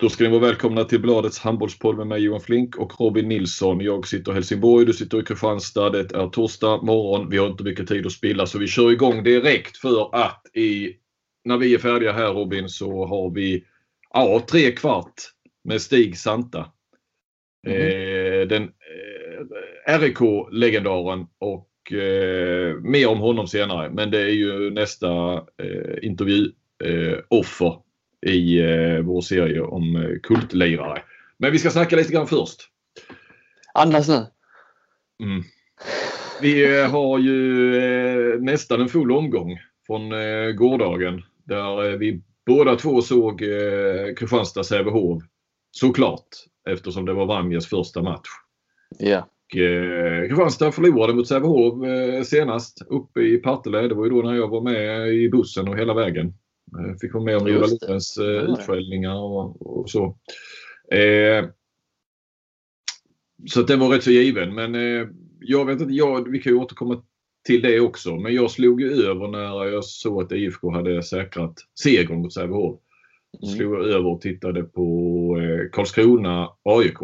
Då ska ni vara välkomna till Bladets handbollspodd med mig Johan Flink och Robin Nilsson. Jag sitter i Helsingborg, du sitter i Kristianstad. Det är torsdag morgon. Vi har inte mycket tid att spilla så vi kör igång direkt för att i, när vi är färdiga här Robin så har vi ja, tre kvart med Stig Santa. Mm. Eh, den eh, RIK-legendaren och eh, mer om honom senare. Men det är ju nästa eh, intervju eh, offer i eh, vår serie om eh, kultlirare. Men vi ska snacka lite grann först. Andas nu. Mm. Vi eh, har ju eh, nästan en full omgång från eh, gårdagen där eh, vi båda två såg eh, Kristianstad-Sävehof. Såklart eftersom det var Vranjes första match. Och, eh, Kristianstad förlorade mot Sävehof eh, senast uppe i Partille. Det var ju då när jag var med i bussen och hela vägen. Eh, fick vara med om Lundgrens eh, utskällningar och, och, så. Eh, så det var rätt så given. Men eh, jag vet inte, jag, vi kan ju återkomma till det också. Men jag slog ju över när jag såg att IFK hade säkrat segern mot Sävehof. Mm. Slog jag över och tittade på eh, Karlskrona AIK.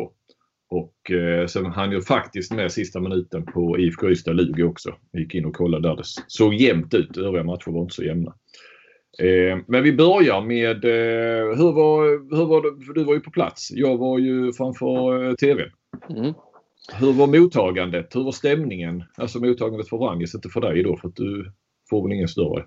Och eh, sen hann jag faktiskt med sista minuten på IFK Ystad-Lugi också. Jag gick in och kollade där. Det såg jämnt ut. Övriga matcher var inte så jämna. Eh, men vi börjar med eh, hur, var, hur var det? För du var ju på plats. Jag var ju framför eh, TVn. Mm. Hur var mottagandet? Hur var stämningen? Alltså mottagandet för Wrangels, inte för dig då för att du får väl ingen större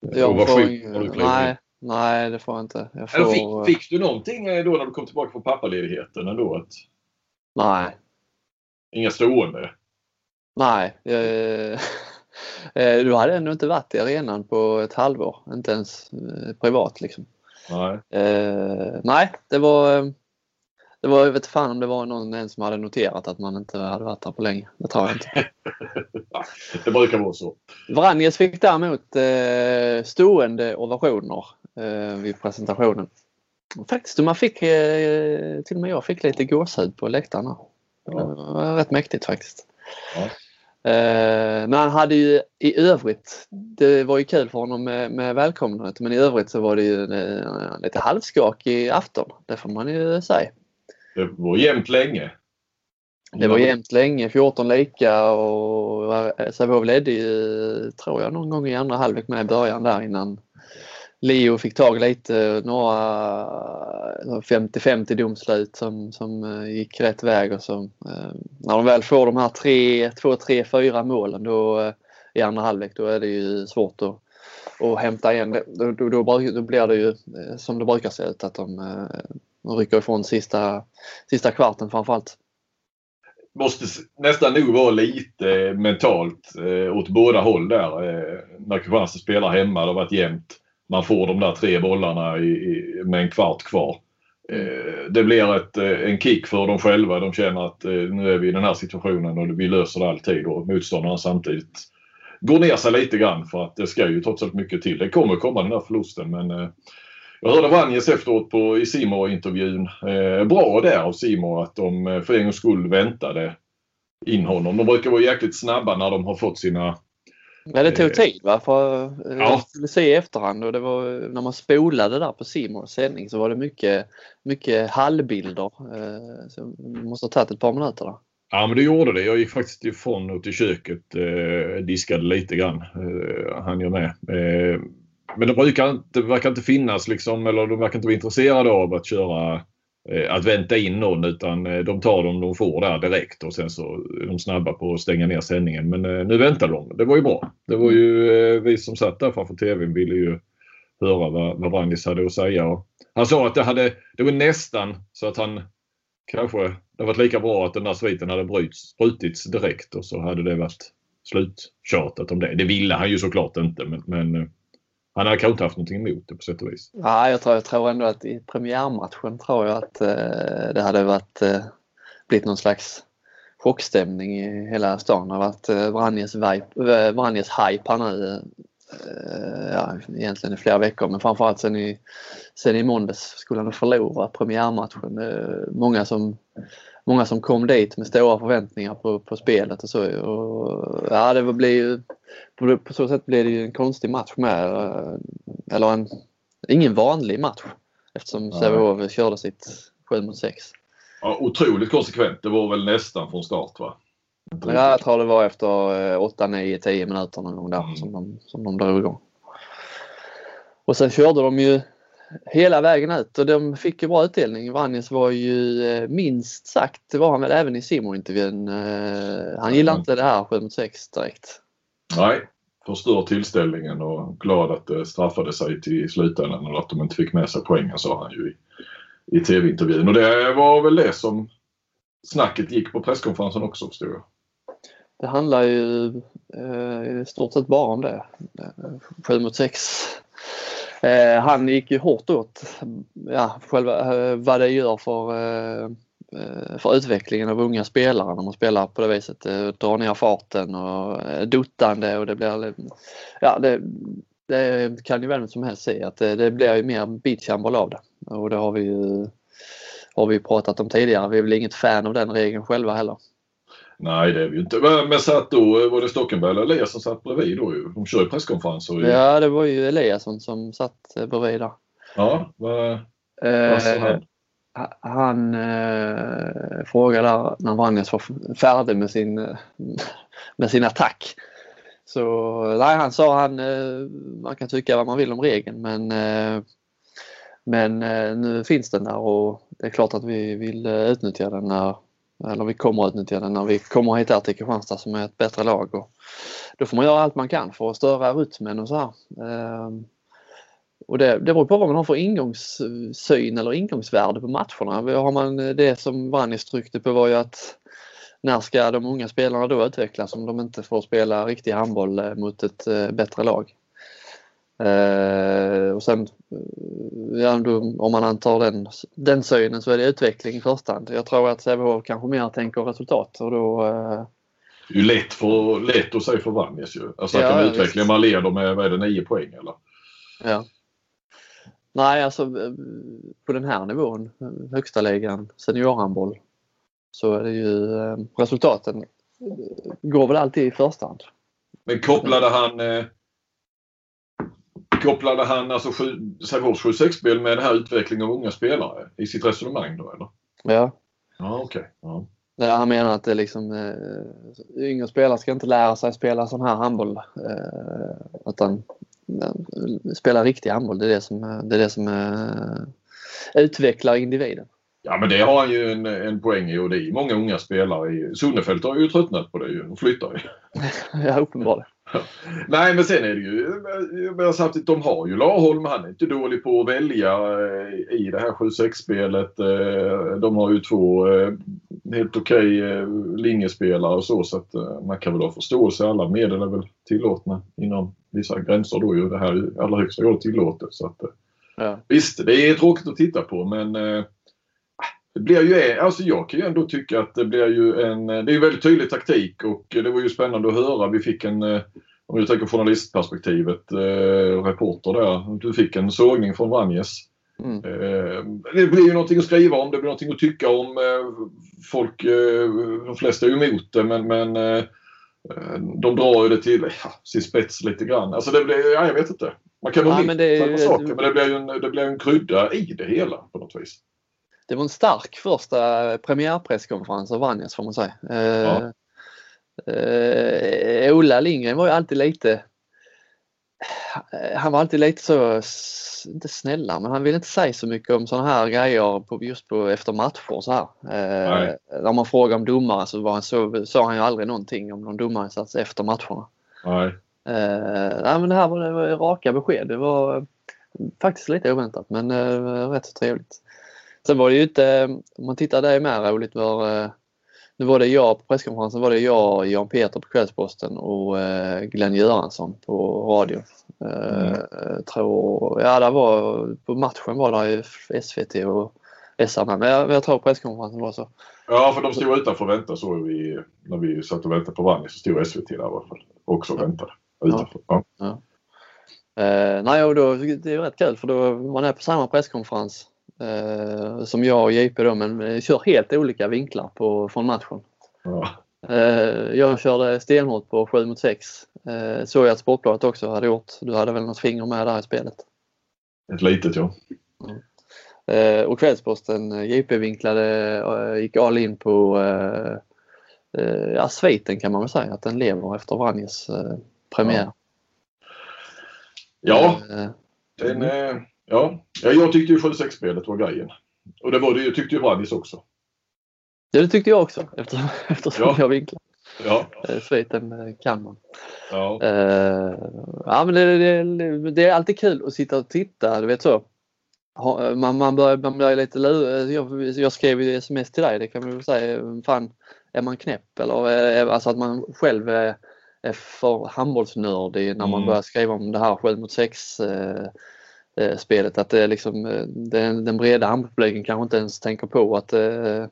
jag får nej, nej, det får jag inte. Jag får, fick, fick, du någonting då när du kom tillbaka från pappaledigheten ändå? Att... Nej. Inga stående? Nej. Jag, Eh, du hade ändå inte varit i arenan på ett halvår, inte ens eh, privat liksom. Nej. Eh, nej, det var det var, jag vet fan om det var någon en som hade noterat att man inte hade varit där på länge. Det tror jag inte. det brukar vara så. Vranjes fick däremot eh, stående ovationer eh, vid presentationen. Faktiskt, man fick, eh, till och med jag fick lite gåshud på läktarna. Ja. Det var rätt mäktigt faktiskt. Ja. Eh, men han hade ju i övrigt, det var ju kul för honom med, med välkomnandet, men i övrigt så var det ju eh, lite halvskakig afton. Det får man ju säga. Det var jämnt länge. Det var jämnt länge, 14 lika och Sävehof ledde ju, tror jag, någon gång i andra halvlek med i början där innan Leo fick tag lite, eh, några 50-50 domslut som, som eh, gick rätt väg och så eh, när de väl får de här 3, 2, 3, 4 målen då i andra halvlek då är det ju svårt att, att hämta igen det. Då, då, då, då blir det ju som det brukar se ut att de, de rycker ifrån sista, sista kvarten framförallt. Måste nästan nog vara lite mentalt eh, åt båda håll där. Eh, när Kristianstad spelar hemma, det har varit jämnt man får de där tre bollarna i, i, med en kvart kvar. Eh, det blir ett, eh, en kick för dem själva. De känner att eh, nu är vi i den här situationen och vi löser det alltid och motståndarna samtidigt går ner sig lite grann för att det ska ju trots allt mycket till. Det kommer komma den här förlusten men eh, jag hörde Vanjes efteråt på, i simor intervjun Bra där av Simor att de för en gångs skull väntade in honom. De brukar vara jäkligt snabba när de har fått sina men det tog eh, tid va? För eh, ja. Skulle se i efterhand och det var när man spolade där på Simons sändning så var det mycket, mycket hallbilder. Eh, så det måste ha tagit ett par minuter där. Ja men det gjorde det. Jag gick faktiskt ifrån och till köket, eh, diskade lite grann. Eh, han gör med. Eh, men det, brukar, det verkar inte finnas liksom, eller de verkar inte vara intresserade av att köra Eh, att vänta in någon utan eh, de tar dem de får där direkt och sen så är de snabba på att stänga ner sändningen. Men eh, nu väntar de. Det var ju bra. Det var ju vi som satt där framför TVn ville ju höra vad, vad hade att säga. Han sa att det, hade, det var nästan så att han kanske, det varit lika bra att den där sviten hade brutits, brutits direkt och så hade det varit sluttjatat om det. Det ville han ju såklart inte men, men han hade kanske inte haft någonting emot det på sätt och vis. Ja, jag tror, jag tror ändå att i premiärmatchen tror jag att eh, det hade varit, eh, blivit någon slags chockstämning i hela stan. Det har varit eh, Vranjes, vibe, eh, Vranjes hype här nu eh, ja, egentligen i flera veckor men framförallt sen i, sen i måndags skulle han förlora premiärmatchen. Eh, många som många som kom dit med stora förväntningar på, på spelet och så. Och, ja, det blir på, på så sätt blir det ju en konstig match med. Eh, eller en, ingen vanlig match. eftersom Sävehof körde sitt 7 mot 6. Ja, otroligt konsekvent. Det var väl nästan från start va? Ja, jag tror det var efter 8, 9, 10 minuter någon gång där mm. som, de, som de drog igång. Och sen körde de ju hela vägen ut och de fick ju bra utdelning. Vanjes var ju eh, minst sagt, det var han väl även i Simon-intervjun, eh, han gillade mm. inte det här 7 mot 6 direkt. Nej, förstör tillställningen och glad att det straffade sig till slutändan och att de inte fick med sig poängen sa han ju i, i tv-intervjun. Och det var väl det som snacket gick på presskonferensen också förstår jag. Det handlar ju eh, i stort sett bara om det. 7 mot 6 Eh, han gick ju hårt åt ja, själva, eh, vad det gör för, eh, eh för utvecklingen av unga spelare när man spelar på det viset. Eh, drar ner farten och eh, duttande och det blir... Ja, det, det kan ju vem som helst se att det, det blir ju mer beachhandboll av det. Och det har vi ju har vi pratat om tidigare. Vi är väl inget fan av den regeln själva heller. Nej det är vi ju inte. Men satt då, var det Stockenberg eller Elias som satt bredvid då ju? De kör ju presskonferenser. Ja det var ju Eliasson som satt bredvid där. Ja, vad, vad sa han? Han eh, frågade när Vranjes var färdig med sin, med sin attack. Så nej, han sa han, eh, man kan tycka vad man vill om regeln men, eh, men eh, nu finns den där och det är klart att vi vill utnyttja den när, eller vi kommer att utnyttja den när vi kommer hit här till Kristianstad som är ett bättre lag. Och då får man göra allt man kan för att störa rytmen och så här. Ehm, och det, det beror på vad man har för ingångssyn eller ingångsvärde på matcherna. Har man eh, det som Vranjes tryckte på var ju att när ska de unga spelarna då utvecklas om de inte får spela riktig handboll eh, mot ett eh, bättre lag? Eh, och sen eh, ja, då, om man antar den, den synen så är det utveckling i första hand. Jag tror att Sävehof kanske mer tänker resultat och då eh... Det är ju lätt, för, lätt att säga för Vanjes ju. Alltså ja, en utveckling man leder med, vad är det, 9 poäng eller? Ja. Nej, alltså på den här nivån, högsta ligan, seniorhandboll, så är det ju resultaten går väl alltid i första hand. Men kopplade han eh, Kopplade han alltså Sävehofs 7-6-spel med den här utvecklingen av unga spelare i sitt resonemang då eller? Ja. Ja, okej. Okay. Ja. Ja, han menar att det liksom, eh, yngre spelare ska inte lära sig spela sån här handboll. Eh, utan eh, spela riktig handboll. Det är det som, det är det som eh, utvecklar individen. Ja men det har han ju en, en poäng i och det är många unga spelare. i Sonnefelt har ju tröttnat på det ju och flyttar ju. ja uppenbarligen. Nej men sen är det ju, men samtidigt de har ju Laholm, han är inte dålig på att välja eh, i det här 7-6-spelet. Eh, de har ju två eh, helt okej linjespelare och så så att man kan väl ha förståelse. Alla medel är väl tillåtna inom vissa gränser då ju. Det här är i allra högsta grad tillåtet. Så att, ja. Visst, det är tråkigt att titta på men det blir ju, alltså jag kan ju ändå tycka att det blir ju en, det är en väldigt tydlig taktik och det var ju spännande att höra. Vi fick en, eh, om du tänker journalistperspektivet, eh, reporter där, du fick en sågning från Vanjes. Mm. Eh, det blir ju någonting att skriva om, det blir någonting att tycka om. Eh, folk, eh, de flesta är ju emot det men, men eh, de drar ju det till ja, sin spets lite grann. Alltså det blir, ja, jag vet inte. Man kan vara ja, men det, är, saker, men det blir ju en, det blir en krydda i det hela på något vis det var en stark första premiärpresskonferens av Vanjas får man säga. Ja. Uh, Ola Lindgren var ju alltid lite han var alltid lite så, inte snälla, men han ville inte säga så mycket om sådana här grejer på, just på efter matcher så här. Eh, när man frågar om domare så, var han så sa han ju aldrig någonting om någon domarinsats efter matcherna. Nej. Eh, nej men det här var, det var raka besked. Det var faktiskt lite oväntat men eh, rätt så trevligt. Sen var det ju inte, om man tittar där med roligt var eh, nu var det jag på presskonferensen var det jag, Jan Peter på Kvällsposten och eh, Glenn Göransson på radio. Eh, mm. tror, ja det var, på matchen var det SVT och SR. Men jag, jag tror presskonferensen var så. Ja för de stod utanför och väntade så vi, när vi satt och väntade på Vanni så stod SVT där i alla fall också och väntade utanför. Ja. Ja. Ja. Eh, nej, och då, det är rätt kul för då man är på samma presskonferens eh, som jag och JP då, men kör helt olika vinklar på, från matchen. Ja. Eh, jag körde stenhårt på 7 mot 6. Eh, såg jag att Sportbladet också hade gjort. Du hade väl något finger med där i spelet? Ett litet ja. Mm. Eh, och Kvällsposten JP-vinklade, eh, gick all in på ja, sviten kan man väl säga, att den lever efter Vranjes premiär. Ja, ja, den, ja. jag tyckte ju 7-6-spelet var grejen. Och det var det tyckte ju Vranjes också. Ja, det tyckte jag också eftersom, eftersom ja. jag vinklade. Ja. Sviten kan man. Ja. ja men det, det, det, är alltid kul att sitta och titta, du vet så man, man, börjar, man börjar lite lurad. Jag, jag skrev ju sms till dig, det kan man väl säga. Fan, är man knäpp eller alltså att man själv är, är för handbollsnördig när man mm. börjar skriva om det här 7 mot 6 eh, spelet. Att det är liksom, eh, den, den breda handbollspubliken kanske inte ens tänker på att, eh,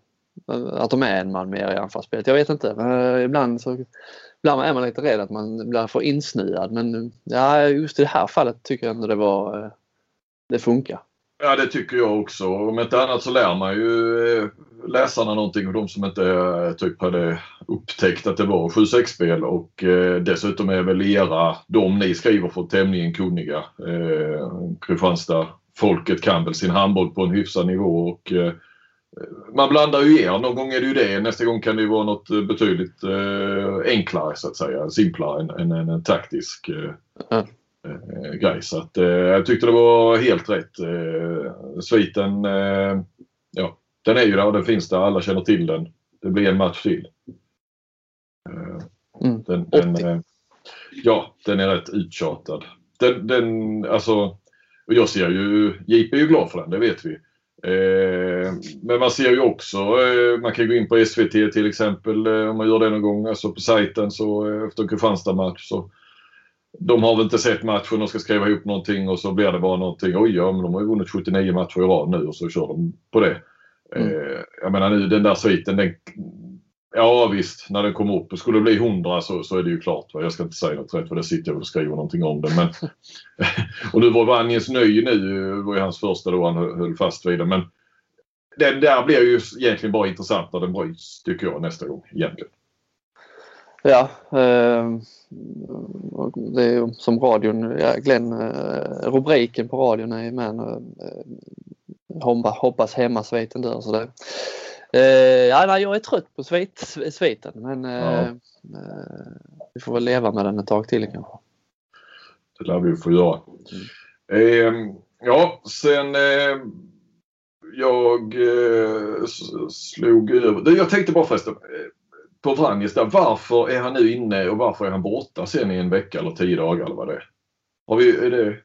att de är en man mer i anfallsspelet. Jag vet inte. Men, ibland så ibland är man lite rädd att man blir för insnöad men ja, just i det här fallet tycker jag ändå det var eh, det funkar. Ja det tycker jag också. Om inte annat så lär man ju eh, läsarna någonting och de som inte eh, typ hade upptäckt att det var 7-6-spel och eh, dessutom är väl era, de ni skriver för tämligen kunniga. Eh, Kristianstad folket kan väl sin handboll på en hyfsad nivå och eh, man blandar ju er. Någon gång är det ju det. Nästa gång kan det ju vara något eh, betydligt eh, enklare så att säga. Simplare än, än en taktisk eh, mm eh, grej. Så att, eh, jag tyckte det var helt rätt. Eh, sviten, eh, ja, den är ju där och den finns där. Alla känner till den. Det blir en match till. Eh, mm. Den, den eh, ja, den är rätt uttjatad. Den, den, alltså, och jag ser ju, JP är ju glad för den, det vet vi. Eh, men man ser ju också, eh, man kan gå in på SVT till exempel eh, om man gör det någon gång, alltså på sajten så efter Kristianstad-match så de har väl inte sett matchen och ska skriva ihop någonting och så blir det bara någonting. Oj, ja, men de har ju vunnit 79 matcher i rad nu och så kör de på det. Mm. Eh, jag menar nu den där sviten, den, ja visst, när den kommer upp. Skulle det bli 100 så, så är det ju klart. Va? Jag ska inte säga något rätt för det sitter jag och skriver någonting om det. Men, och nu var Vanjes ny nu, det var ju hans första då han höll fast vid det. Men den där blir ju egentligen bara intressant när den bryts tycker jag nästa gång egentligen. Ja, eh, det är som radion, ja, Glenn, eh, rubriken på radion är med eh, hoppas hemma sviten dör. Så det. Eh, ja, nej, jag är trött på svit, sviten men ja. Eh, eh, vi får väl leva med den ett tag till kanske. Det lär vi få göra. Mm. ja, sen jag slog över. Jag tänkte bara förresten på Vranjes. Varför är han nu inne och varför är han borta sen i en vecka eller tio dagar eller vad det är? Har vi, är det...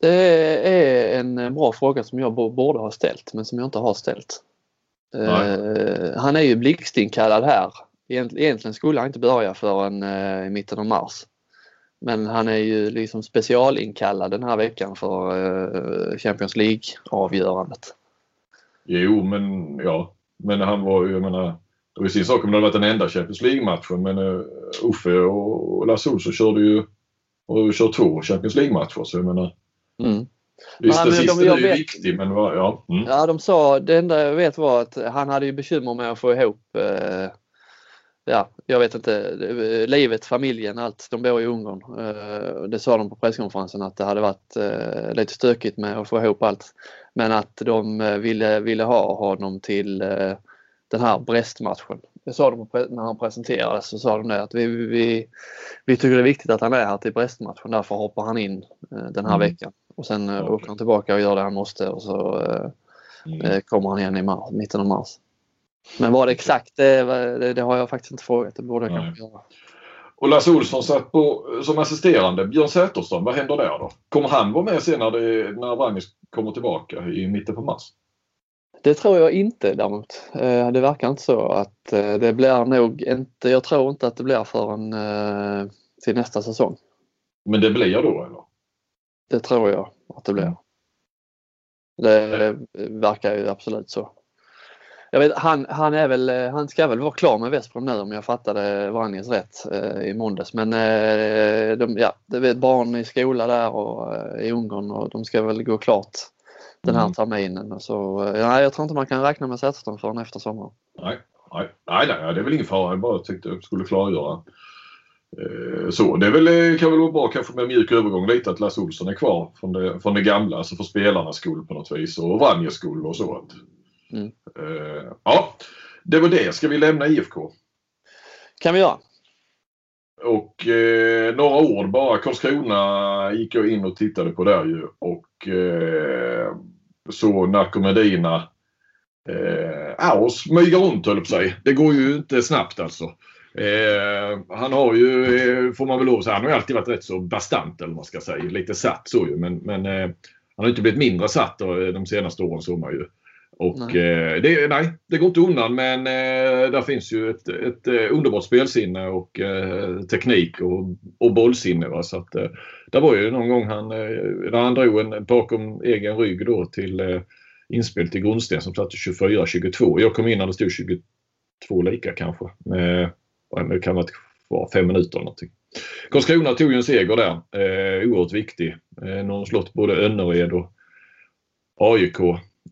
det är en bra fråga som jag borde ha ställt men som jag inte har ställt. Uh, han är ju blixtinkallad här. Egentligen skulle han inte börja förrän uh, i mitten av mars. Men han är ju liksom specialinkallad den här veckan för uh, Champions League-avgörandet. Jo, men ja. Men han var ju, jag menar, det var sin sak om det hade varit den enda Champions League-matchen men uh, Uffe och Lasse Olsson körde ju och kör två Champions League-matcher så jag menar. Mm. Visst, ja, det sista de, är ju vet, viktigt men ja. Mm. Ja, de sa, det enda jag vet var att han hade ju bekymmer med att få ihop eh, ja, jag vet inte, livet, familjen, allt. De bor i Ungern. Eh, det sa de på presskonferensen att det hade varit eh, lite stökigt med att få ihop allt. Men att de eh, ville, ville ha honom till den här Brest-matchen. Det sa de när han presenterades så sa de det att vi, vi, vi tycker det är viktigt att han är här till Brest-matchen därför hoppar han in eh, den här mm. veckan. Och sen okay. Eh, åker han tillbaka och gör det han måste och så eh, mm. kommer han igen i mars, mitten av mars. Men vad det exakt det, det, det, har jag faktiskt inte frågat. Det borde jag kanske göra. Och Lasse Olsson satt på, som assisterande. Björn Säterström, vad händer där då? Kommer han vara med sen när, det, när kommer tillbaka i mitten på mars? Det tror jag inte däremot. Eh, det verkar inte så att eh, det blir nog inte, jag tror inte att det blir förrän eh, till nästa säsong. Men det blir då eller? Det tror jag att det blir. Det verkar ju absolut så. Jag vet, han, han, är väl, han ska väl vara klar med Vesprem nu om jag fattade Vranjes rätt eh, i måndags. Men eh, de, ja, det är barn i skola där och eh, i Ungern och de ska väl gå klart den här mm. terminen. Så, eh, ja, jag tror inte man kan räkna med Zetterström förrän efter sommaren. Nej, nej, nej, nej, det är väl ingen fara. Jag bara tyckte jag skulle klargöra. Eh, så det är väl, kan väl vara bra kanske med mjuk övergång lite att Lasse Olsson är kvar från det, från det gamla så får spelarna skull på något vis och Vranjes skull och så. Mm. Ja, det var det. Ska vi lämna IFK? kan vi göra. Och eh, några ord bara. Karlskrona gick jag in och tittade på där ju och eh, så Naco Medina eh, ja, smyga runt höll på sig. Det går ju inte snabbt alltså. Eh, han har ju, eh, får man väl lov att säga, han har ju alltid varit rätt så bastant eller vad man ska säga. Lite satt så ju men, men eh, han har inte blivit mindre satt eh, de senaste åren såg man ju. Och nej. Eh, det, nej, det går inte undan men eh, där finns ju ett, ett eh, underbart spelsinne och eh, teknik och, och bollsinne. Va? Så att, eh, där var ju någon gång han, eh, när han drog en bakom egen rygg då till eh, inspel till Grundsten som satte 24-22. Jag kom in när det stod 22 lika kanske. Med, det kan vara fem minuter eller någonting. Karlskrona tog ju en seger där. Eh, oerhört viktig. Eh, har slått både Önnered och AIK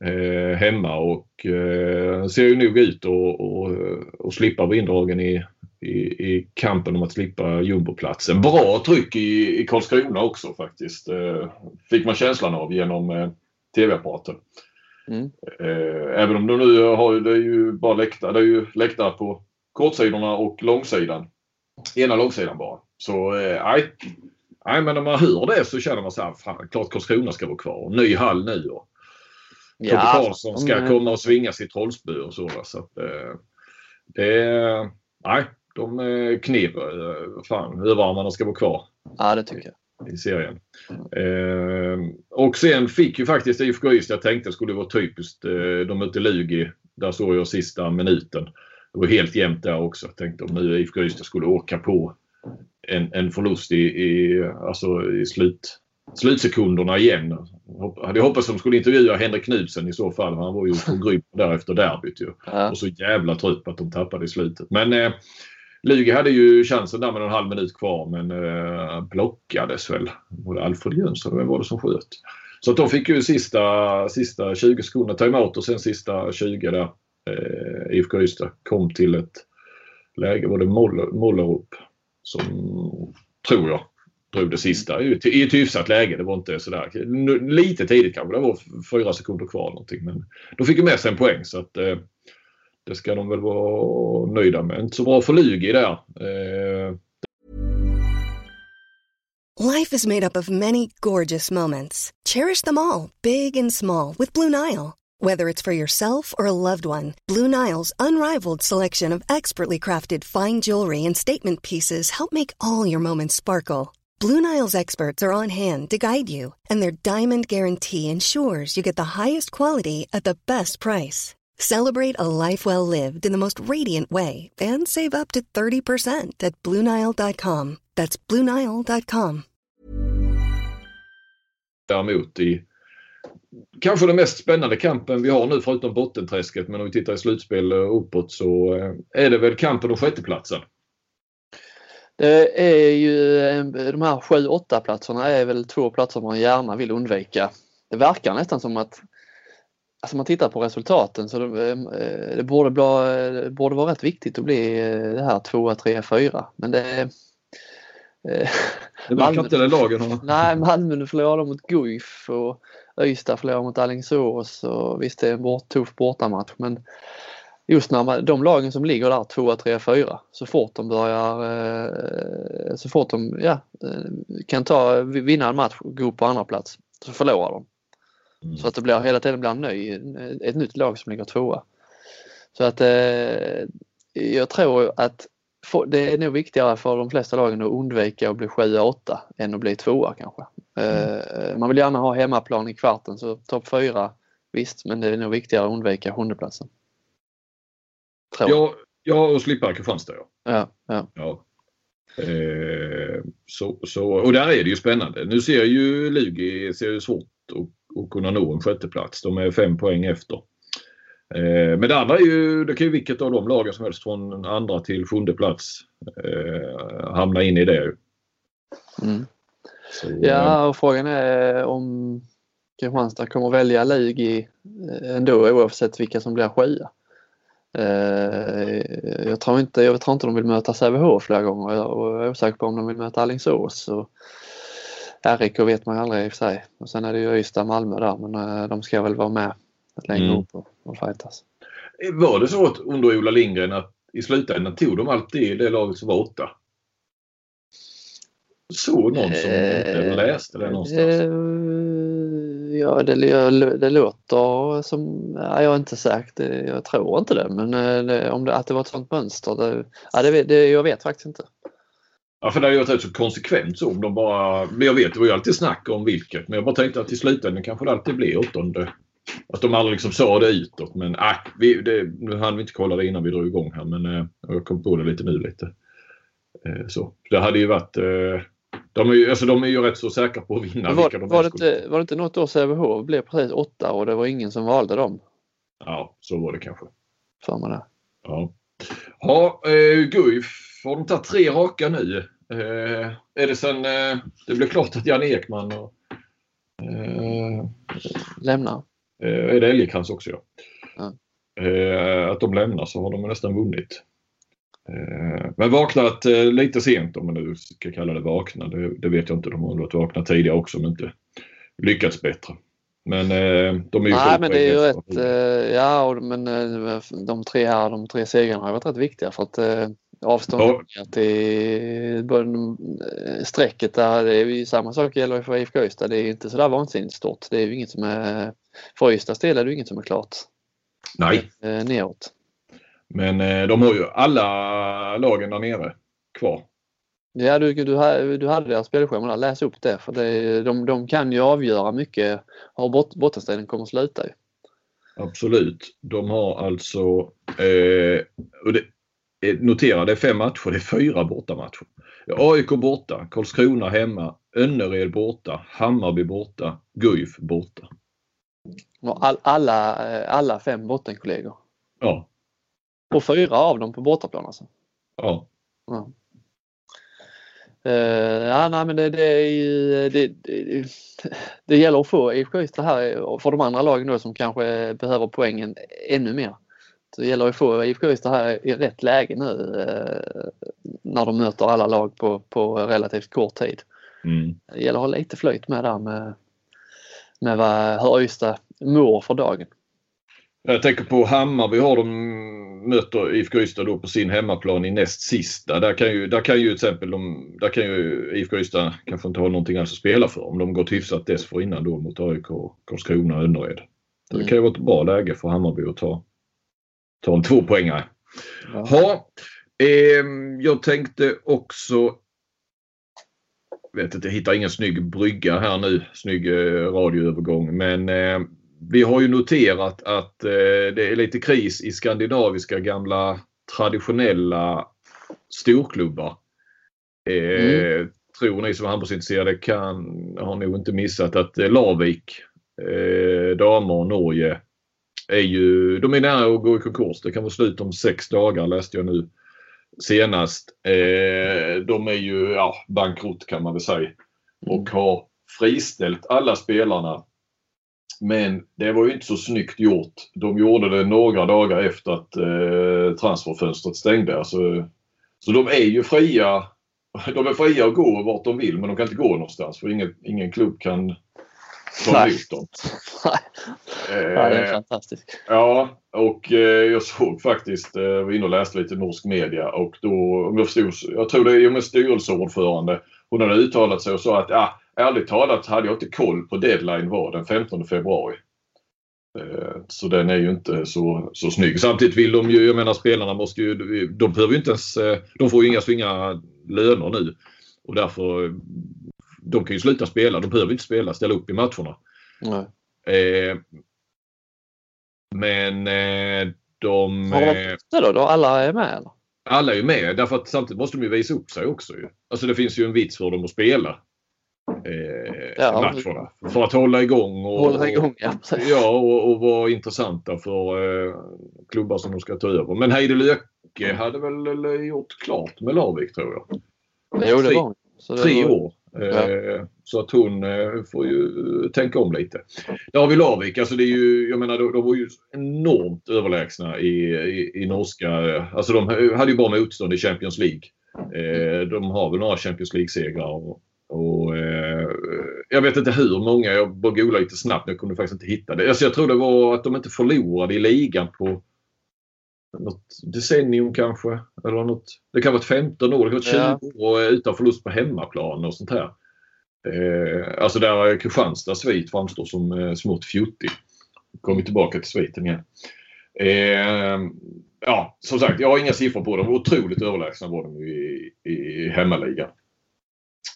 eh, hemma och eh, ser ju nog ut att slippa bli indragen i, i, i, kampen om att slippa jumboplatsen. Bra tryck i, i Karlskrona också faktiskt. Eh, fick man känslan av genom eh, TV-apparaten. Mm. Eh, även om de nu har det är ju bara läktare, det är ju läktare på kortsidorna och långsidan. Ena långsidan bara. Så eh, nej. Nej men när man hör det så känner man så här, fan, klart Karlskrona ska vara kvar. Ny hall nu och ja, Tobbe Karlsson ska mm. komma och svinga sitt trollspö och så. så att, eh, det, nej, de kniver eh, fan överarmarna ska vara kvar. Ja det tycker jag i serien. Eh, och sen fick ju faktiskt IFK Ystad, jag tänkte det skulle vara typiskt, eh, de mötte Lugi. Där såg jag sista minuten. Det var helt jämnt där också. Jag tänkte om nu IFK Ystad skulle åka på en, en förlust i, i, alltså i slut, slutsekunderna igen. Jag hade hoppats att de skulle intervjua Henrik Knudsen i så fall. Han var ju på grym där efter derbyt ju. Ja. Och så jävla trött på att de tappade i slutet. Men eh, Lugi hade ju chansen där med en halv minut kvar men eh, blockades väl. Det Alfred Jönsson vem var det som sköt? Så att de fick ju sista, sista 20 sekunderna timeout och sen sista 20 där eh, IFK Ystad kom till ett läge, var det Mollerup som tror jag drog det sista i ett hyfsat läge. Det var inte sådär lite tidigt kanske. Det var fyra sekunder kvar någonting. Men de fick ju med sig en poäng så att eh, det ska de väl vara nöjda med. Inte så bra för Lugi där. Eh. Life is made up of many gorgeous moments. Cherish them all, big and small, with Blue Nile. Whether it's for yourself or a loved one, Blue Nile's unrivaled selection of expertly crafted fine jewelry and statement pieces help make all your moments sparkle. Blue Nile's experts are on hand to guide you, and their diamond guarantee ensures you get the highest quality at the best price. Celebrate a life well lived in the most radiant way and save up to 30% at BlueNile.com. That's BlueNile.com. Däremot i kanske den mest spännande kampen vi har nu förutom bottenträsket men om vi tittar i slutspel uppåt så eh, är det väl kampen om sjätteplatsen. Det är ju de här 7-8 platserna är väl två platser man gärna vill undvika. Det verkar nästan som att Alltså man tittar på resultaten så det, eh, det borde, bli, det borde vara rätt viktigt att bli eh, det här 2, 3, 4 men det eh, det verkar inte det lagen ha. Nej, Malmö förlorar mot Guif och Ystad förlorar mot Alingsås och visst det är en bort, tuff bortamatch men just när man, de lagen som ligger där 2, 3, 4 så fort de börjar så fort de ja, kan ta, vinna en match och gå på andra plats så förlorar de. Mm. Så att det blir, hela tiden blir en ny, ett nytt lag som ligger tvåa. Så att eh, jag tror att för, det är nog viktigare för de flesta lagen att undvika att bli 7-8 än att bli tvåa kanske. Mm. Eh, man vill gärna ha hemmaplan i kvarten så topp 4 visst men det är nog viktigare att undvika sjundeplatsen. Ja, ja, och slippa Kristianstad ja. Ja, ja. ja. Eh, så, så, och där är det ju spännande. Nu ser ju Lugi ser ju svårt att och kunna nå en sjätteplats. De är fem poäng efter. Eh, men det andra är ju, det kan ju vilket av de lagen som helst från andra till sjunde plats eh, hamna in i det. Mm. Så, ja, och frågan är om Kristianstad kommer välja Lugi ändå oavsett vilka som blir sjua. Eh, jag, tror inte, jag tror inte de vill möta Sävehof flera gånger och jag är osäker på om de vill möta Alingsås. Och RIK vet man aldrig i och för sig. Och sen är det ju Ystad Malmö där men eh, de ska väl vara med längre mm. upp och, och fightas. Var det så att under Ola Lindgren att i slutändan tog de alltid det laget som var åtta? Såg någon som inte läste det någonstans? Ja, det, det låter som... Ja, jag är inte säker. Jag tror inte det. Men eh, det, om det, att det var ett sånt mönster, det, ja, det, det, jag vet faktiskt inte. Ja, för det har ju varit rätt så konsekvent så. Om de bara, men jag vet, det var ju alltid snack om vilket. Men jag bara tänkte att i slutändan kanske det alltid blir åttonde. Att de aldrig liksom sa det utåt. Men äh, vi, det, nu hann vi inte kolla det innan vi drog igång här. Men äh, jag kom på det lite nu lite. Äh, så. Det hade ju varit... Äh, de är, ju, alltså, de är ju rätt så säkra på att vinna. Var, de var, det inte, var det inte något år Sävehof blev precis åtta och det var ingen som valde dem? Ja, så var det kanske. För man det. Ja. Ja, eh, Guif, har de tagit tre raka nu? Eh, är det sen eh, det blev klart att Jan Ekman och, eh, lämnar? Eh, är det Älgekrans också ja. ja. Eh, att de lämnar så har de nästan vunnit. Eh, men vaknat eh, lite sent om man nu ska kalla det vakna. Det, det vet jag inte. De har varit vakna tidigare också men inte lyckats bättre. Men eh, de är ju Nej men det är ju rätt. Ja men de tre här, de tre segrarna har varit rätt viktiga för att avståndet ja. till strecket där, det är ju samma sak gäller för IFK Ystad. Det är inte sådär vansinnigt stort. Det är ju inget som är, för Ystads del är det inget som är klart. Nej. Neråt. Men eh, de har ju alla lagen där nere kvar. Ja, du, du, du hade deras spelschema där. Läs upp det för det, de, de kan ju avgöra mycket bot, bottenstriden kommer att sluta. Ju. Absolut. De har alltså, eh, och det, eh, notera det är fem matcher, det är fyra bortamatcher. AIK borta, Karlskrona hemma, Önnered borta, Hammarby borta, Guif borta. All, alla, alla fem bottenkollegor? Ja. Och fyra av dem på bortaplan alltså? Ja. ja. Uh, ja, nej, men det, det, det, det, det gäller att få IFK Ystad här för de andra lagen då som kanske behöver poängen ännu mer. Så det gäller att få IFK Ystad här i rätt läge nu uh, när de möter alla lag på, på relativt kort tid. Mm. Det gäller att ha lite flöjt med där med, med vad, hur Ystad mår för dagen. Jag tänker på Hammarby har de möter IFK Ystad då på sin hemmaplan i näst sista. Där kan ju, där kan ju till exempel de, där kan ju IFK Ystad kanske inte ha någonting alls att spela för om de gått hyfsat dessförinnan då mot AIK, Karlskrona och Önnered. Mm. Det kan ju vara ett bra läge för Hammarby att ta, ta en tvåpoängare. Ja. Eh, jag tänkte också vet inte, jag hittar ingen snygg brygga här nu, snygg eh, radioövergång. Men eh, vi har ju noterat att eh, det är lite kris i skandinaviska gamla traditionella storklubbar. Eh, mm. Tror ni som är handbollsintresserade kan, har nog inte missat att eh, Lavik, eh, damer Norge, är ju, de är nära att gå i konkurs. Det kan vara slut om sex dagar läste jag nu senast. Eh, de är ju ja, bankrutt kan man väl säga. Mm. Och har friställt alla spelarna men det var ju inte så snyggt gjort. De gjorde det några dagar efter att eh, transferfönstret stängde. Alltså, så de är ju fria. De är fria att gå vart de vill men de kan inte gå någonstans för ingen, ingen klubb kan ta emot dem. Nej. ja, det är eh, fantastiskt. Ja, och eh, jag såg faktiskt, eh, var inne och läste lite norsk media och då, om jag förstod, jag tror det är med styrelseordförande, hon hade uttalat sig och sa att ah, ärligt talat hade jag inte koll på deadline var den 15 februari. Eh, så den är ju inte så, så snygg. Samtidigt vill de ju, jag menar spelarna måste ju, de behöver ju inte ens, eh, de får ju inga svinga löner nu. Och därför, de kan ju sluta spela, de behöver inte spela, ställa upp i matcherna. Eh, men eh, de... Har de det då, då? Alla är med eller? Alla är ju med därför att samtidigt måste de ju visa upp sig också ju. Alltså det finns ju en vits för dem att spela eh, ja, matcherna. För att hålla igång och, hålla igång, ja. ja och, och vara intressanta för eh, klubbar som de ska ta över. Men Heide Löke hade väl gjort klart med Larvik tror jag. Jo, det var så det Tre var... år. Eh, ja. Så att hon eh, får ju tänka om lite. Där har vi Larvik. Alltså det är ju, jag menar, de, de var ju enormt överlägsna i, i, i norska. Alltså de hade ju bara motstånd i Champions League. Eh, de har väl några Champions League-segrar. Och, eh, jag vet inte hur många. Jag bara googlade lite snabbt. Jag kunde faktiskt inte hitta det. Alltså jag tror det var att de inte förlorade i ligan på något decennium kanske. Eller något, det kan vara ett 15 år, det kan vara 20 ja. år utan förlust på hemmaplan och sånt här. Eh, alltså där Kristianstads svit framstår som eh, smått fjuttig. Kommer tillbaka till sviten igen. Eh, ja, som sagt, jag har inga siffror på dem. Otroligt överlägsna var de i, i hemmaligan.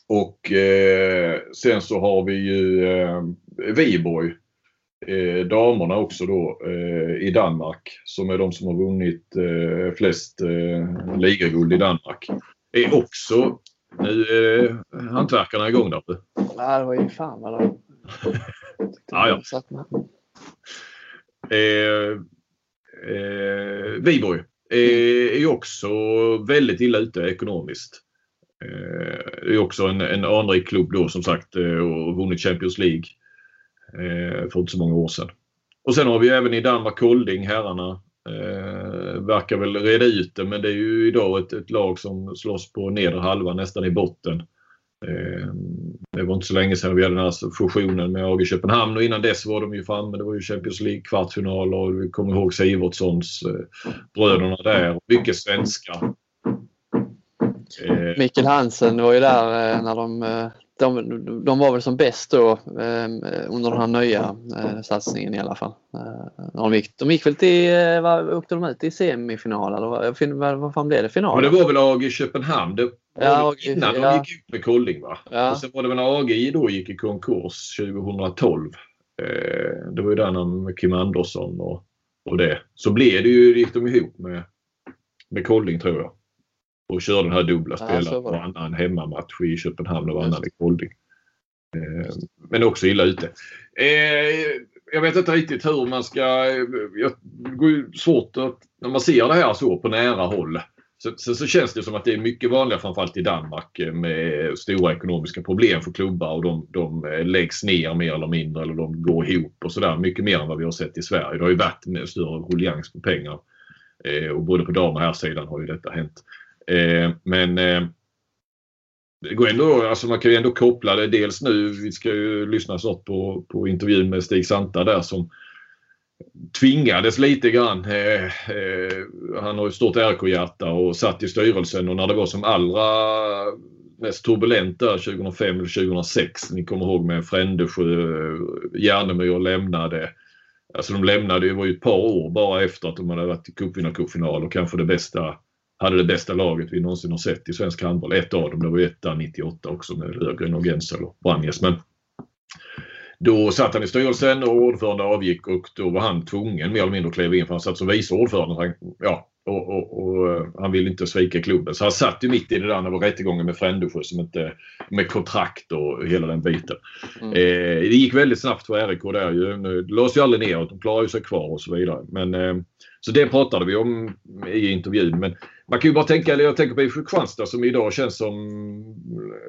Och eh, sen så har vi ju eh, Viborg eh, damerna också då eh, i Danmark som är de som har vunnit eh, flest eh, ligaguld i Danmark. Är också nu är eh, hantverkarna igång där uppe. Ja, det var ju fan vad de... ja, ja. Eh, eh, Viborg är också väldigt illa ute ekonomiskt. Eh, är också en, en anrik klubb då som sagt eh, och vunnit Champions League eh, för inte så många år sedan. Och sen har vi även i Danmark Kolding, herrarna. Eh, verkar väl reda ut det men det är ju idag ett, ett lag som slåss på nedre halvan, nästan i botten. Eh, det var inte så länge sedan vi hade den här fusionen med AG Köpenhamn och innan dess var de ju framme. Det var ju Champions League kvartsfinal och vi kommer ihåg Sivertssons eh, bröderna där. Mycket svenskar. Eh, Mikkel Hansen var ju där eh, när de eh, de, de var väl som bäst då under den här nya satsningen i alla fall. De, gick, de gick väl till, vad åkte de ut i semifinal eller vad, vad, fan blev det? Final? Men det var väl AG Köpenhamn. Det ja, innan ja. de gick ut med Kolling va? Ja. Och sen var det väl när AG då gick i konkurs 2012. Eh, det var ju där med Kim Andersson och, och det. Så blev det ju, gick de ihop med, med Kolling tror jag och körde den här dubbla ja, varannan hemmamatch i Köpenhamn och varannan i Kolding. Eh, men också illa ute. Eh, jag vet inte riktigt hur man ska... Det går ju svårt att, när man ser det här så på nära håll. Så, så, så, känns det som att det är mycket vanligare framförallt i Danmark eh, med stora ekonomiska problem för klubbar och de, de läggs ner mer eller mindre eller de går ihop och sådär. Mycket mer än vad vi har sett i Sverige. Det har ju varit med större ruljans på pengar. och både på dam och här sidan har ju detta hänt. Eh, men eh, det går ändå, alltså man kan ju ändå koppla det dels nu, vi ska ju lyssna snart på, på intervjun med Stig Santa där som tvingades lite grann. Eh, eh, han har ju stort RK-hjärta och satt i styrelsen och när det var som allra mest turbulent där 2005 eller 2006. Ni kommer ihåg med Frändesjö, Järnemyr lämnade. Alltså de lämnade, det var ju ett par år bara efter att de hade varit i cupvinnarcupfinal och kanske det bästa hade det bästa laget vi någonsin har sett i svensk handboll. Ett av dem, det var ju etta 98 också med Löfgren och Gensel och Branjes. Men då satt han i styrelsen och ordförande avgick och då var han tvungen mer eller mindre att kliva in för han satt som vice ordförande. Ja, och, och, och, eh, han ville inte svika klubben. Så han satt ju mitt i det där när det var rättegången med Frändesjö som inte, med kontrakt och hela den biten. Mm. Eh, det gick väldigt snabbt för RIK där ju. Det lades ju aldrig ner. De klarade sig kvar och så vidare. Men, eh, så det pratade vi om i intervjun. Men man kan ju bara tänka, eller jag tänker på IFK Kristianstad som idag känns som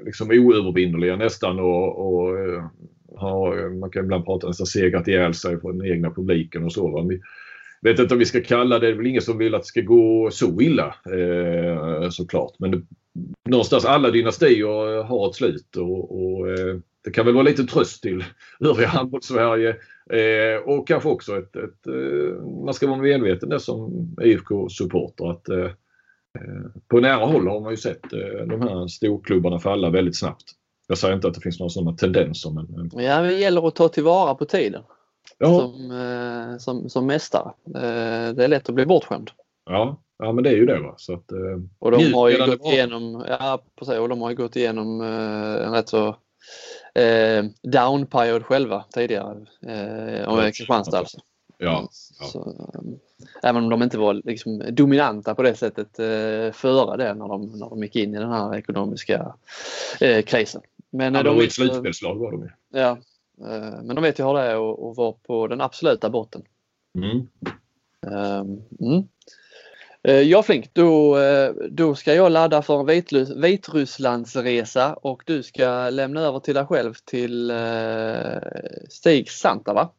liksom oövervinnerliga nästan och, och eh, har, man kan ibland prata nästan segrat ihjäl sig på den egna publiken och så. Va? Jag vet inte om vi ska kalla det, det är väl ingen som vill att det ska gå så illa eh, såklart. Men det, någonstans alla dynastier har ett slut och, och eh, det kan väl vara lite tröst till övriga handbolls-Sverige Eh, och kanske också ett, ett eh, man ska vara medveten det som IFK-supporter att eh, på nära håll har man ju sett eh, de här storklubbarna falla väldigt snabbt. Jag säger inte att det finns några sådana tendenser men... Ja, det gäller att ta tillvara på tiden. Ja. Som, eh, som, som mästare. det är lätt att bli bortskämd. Ja, ja men det är ju det. Va? Så att, och de har ju gått igenom, ja, precis, och de har gått igenom en rätt så eh, down period själva tidigare. Eh, om Kristianstad alltså. Ja, ja. Så, även om de inte var liksom dominanta på det sättet eh, före det när de, när de gick in i den här ekonomiska eh, krisen. Men, ja, de var ett slutspelslag var de ju. Ja, eh, men de vet ju hur det är att vara på den absoluta botten. Mm. Um, mm. Ja Flink, då, då ska jag ladda för en Vitrysslandsresa och du ska lämna över till dig själv till Stig Santa va?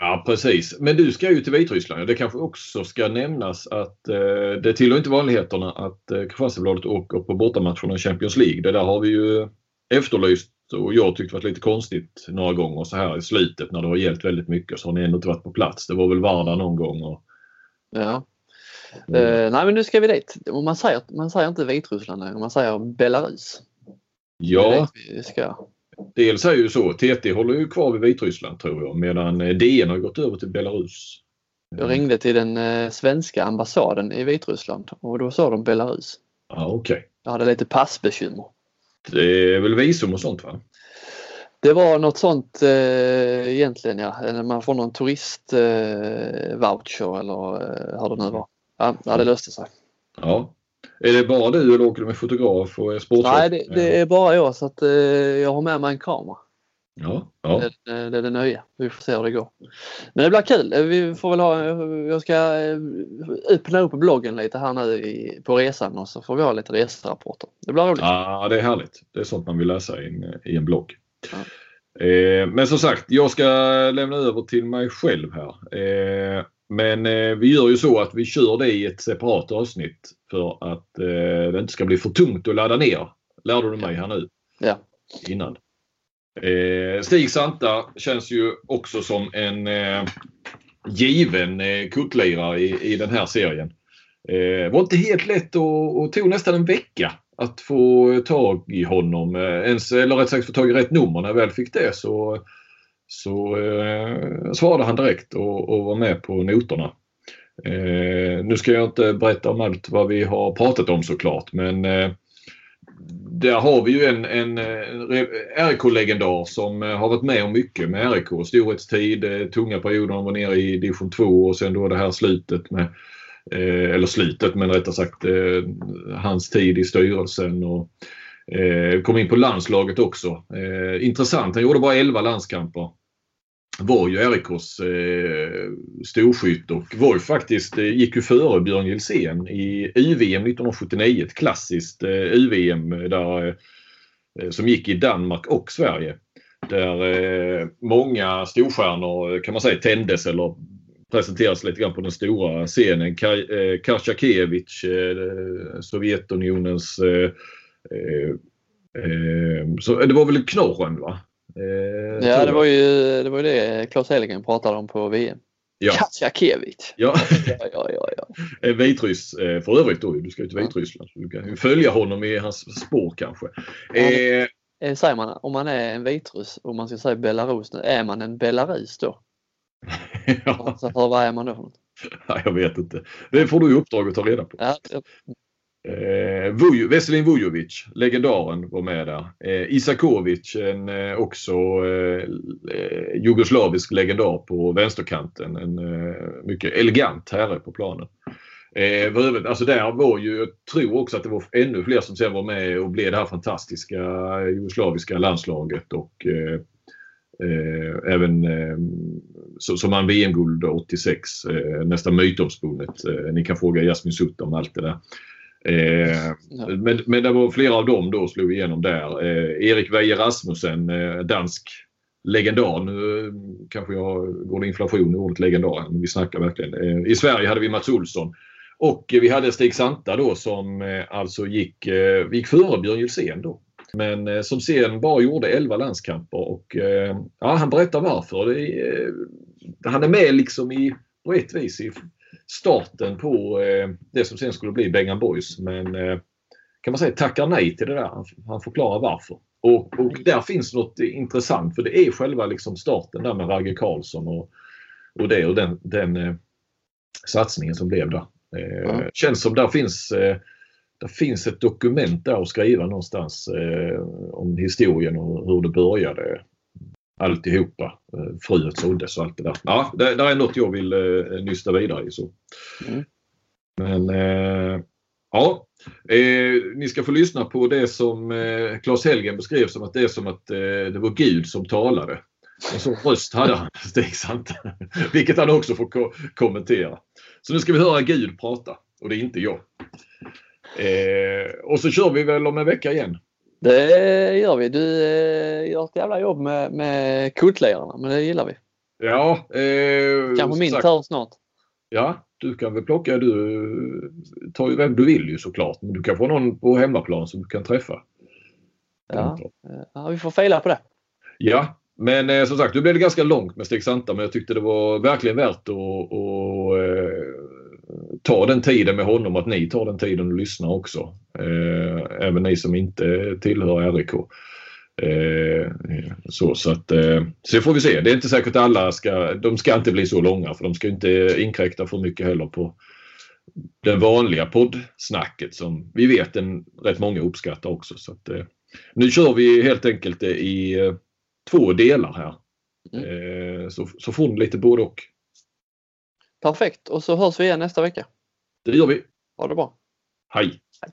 Ja precis, men du ska ju till Vitryssland. Det kanske också ska nämnas att eh, det tillhör inte vanligheterna att eh, Kristianstadsbladet åker på bortamatcherna i Champions League. Det där har vi ju efterlyst och jag tyckte varit lite konstigt några gånger så här i slutet när det har gällt väldigt mycket så har ni ändå inte varit på plats. Det var väl Varda någon gång. Och... Ja. Mm. Uh, nej men nu ska vi dit. Man säger, man säger inte Vitryssland längre, man säger Belarus. Ja. Vi ska. Dels är ju så, TT håller ju kvar vid Vitryssland tror jag medan eh, DN har gått över till Belarus. Jag ringde till den eh, svenska ambassaden i Vitryssland och då sa de Belarus. Ja, Okej. Okay. Jag hade lite passbekymmer. Det är väl visum och sånt va? Det var något sånt eh, egentligen ja. Man får någon turistvoucher eh, eller eh, hur det nu var. Ja, det löste sig. Ja. Är det bara du eller åker du med fotograf och sportchef? Nej, det, det, är bara jag så att eh, jag har med mig en kamera. Ja, ja. Det, det är det nya. Vi får se hur det går. Men det blir kul. Vi får väl ha, jag ska eh, öppna upp bloggen lite här nu i, på resan och så får vi ha lite reserapporter. Det blir roligt. Ja, det är härligt. Det är sånt man vill läsa i en, i en blogg. Ja. Eh, men som sagt, jag ska lämna över till mig själv här. Eh, men eh, vi gör ju så att vi kör det i ett separat avsnitt för att eh, det inte ska bli för tungt att ladda ner. Lärde du mig här nu. Ja. Innan. Eh, Stig Santa känns ju också som en eh, given eh, kuttlirare i, i den här serien. Eh, var inte helt lätt och, och tog nästan en vecka att få tag i honom. Eh, ens, eller rätt sagt få tag i rätt nummer. När jag väl fick det så så eh, svarade han direkt och, och, var med på noterna. Eh, nu ska jag inte berätta om allt vad vi har pratat om såklart men eh, där har vi ju en, en, eh, en RIK-legendar som eh, har varit med om mycket med RIK. Storhetstid, eh, tunga perioder han var nere i division 2 och sen då det här slutet med eh, eller slutet men rättare sagt hans tid i styrelsen och Eh, Eh, kom in på landslaget också. Eh, intressant, han gjorde bara 11 landskamper. Var ju RIKs eh, storskytt och var ju faktiskt, eh, gick ju före Björn Gilsén i UVM 1979. Ett klassiskt eh, UVM där, eh, som gick i Danmark och Sverige. Där eh, många storstjärnor kan man säga tändes eller presenteras lite grann på den stora scenen. Karjakevich, eh, eh, Sovjetunionens eh, så det var väl knorren va? Eh, ja det var, ju, det var ju det Claes Helgen pratade om på VM. Ja. Katjakevich. Ja. ja, ja, ja, ja. Vitryss för övrigt då. Du ska ju till Vitryssland. Så du kan följa honom i hans spår kanske. Ja, eh, säger man om man är en vitryss och man ska säga Belarus nu, är man en Belarus då? ja. Alltså, vad är man då för något? jag vet inte. Det får du i uppdrag att ta reda på. Ja, Eh, Vujo, Veselin Vujovic, legendaren, var med där. Eh, Isakovic, en eh, också eh, eh jugoslavisk legendar på vänsterkanten. En eh, mycket elegant herre på planen. Eh, för övrigt, alltså där var ju, jag tror också att det var ännu fler som sen var med och blev det här fantastiska jugoslaviska landslaget och eh, Eh, även eh, som vann VM-guld 86, eh, nästan mytomspunnet. Eh, ni kan fråga Jasmin Sutt om allt det där. Eh, ja. men, men det var flera av dem då slog igenom där. Eh, Erik Weijer Rasmussen, eh, dansk legendar. Nu kanske jag går det inflation i ordet legendar, men vi snackar verkligen. Eh, I Sverige hade vi Mats Olsson. Och vi hade Stig Santa då som eh, alltså gick, eh, gick före Björn Gilsén då. Men som sen bara gjorde 11 landskamper och ja, han berättar varför. Det, han är med liksom i, på ett vis i starten på eh, det som sen skulle bli Bengan Boys. Men eh, kan man säga tackar nej till det där. Han förklarar varför. Och, och där finns något intressant för det är själva liksom starten där med Ragge Karlsson och, och det och den, den eh, satsningen som blev där. Eh, mm. Känns som där finns eh, det finns ett dokument där att skriva någonstans eh, om historien och hur det började alltihopa. Eh, fröet såddes och allt det där. Ja, det, det är något jag vill eh, nysta vidare i. Så. Mm. Men eh, ja, eh, ni ska få lyssna på det som eh, Claes Helgen beskrev som att det är som att eh, det var Gud som talade. En sån röst hade han, Stig Vilket han också får ko kommentera. Så nu ska vi höra Gud prata. och det är inte jag. Eh, och så kör vi väl om en vecka igen. Det gör vi. Du eh, gör ett jävla jobb med, med kodlirarna, men det gillar vi. Ja. Eh, Kanske min tur snart. Ja, du kan väl plocka. Du tar ju vem du vill ju såklart. Men du kan få någon på hemmaplan som du kan träffa. Ja, ja vi får fejla på det. Ja, men eh, som sagt, nu blev det ganska långt med Stig Santa men jag tyckte det var verkligen värt att, att eh, ta den tiden med honom, att ni tar den tiden och lyssnar också. Eh, även ni som inte tillhör RIK. Eh, så, så att eh, så får vi se. Det är inte säkert att alla ska, de ska inte bli så långa för de ska inte inkräkta för mycket heller på den vanliga poddsnacket som vi vet en, rätt många uppskattar också. Så att, eh, nu kör vi helt enkelt i eh, två delar här. Mm. Eh, så, så får ni lite både och. Perfekt och så hörs vi igen nästa vecka. Det gör vi. Ha det bra. Hej. Hej.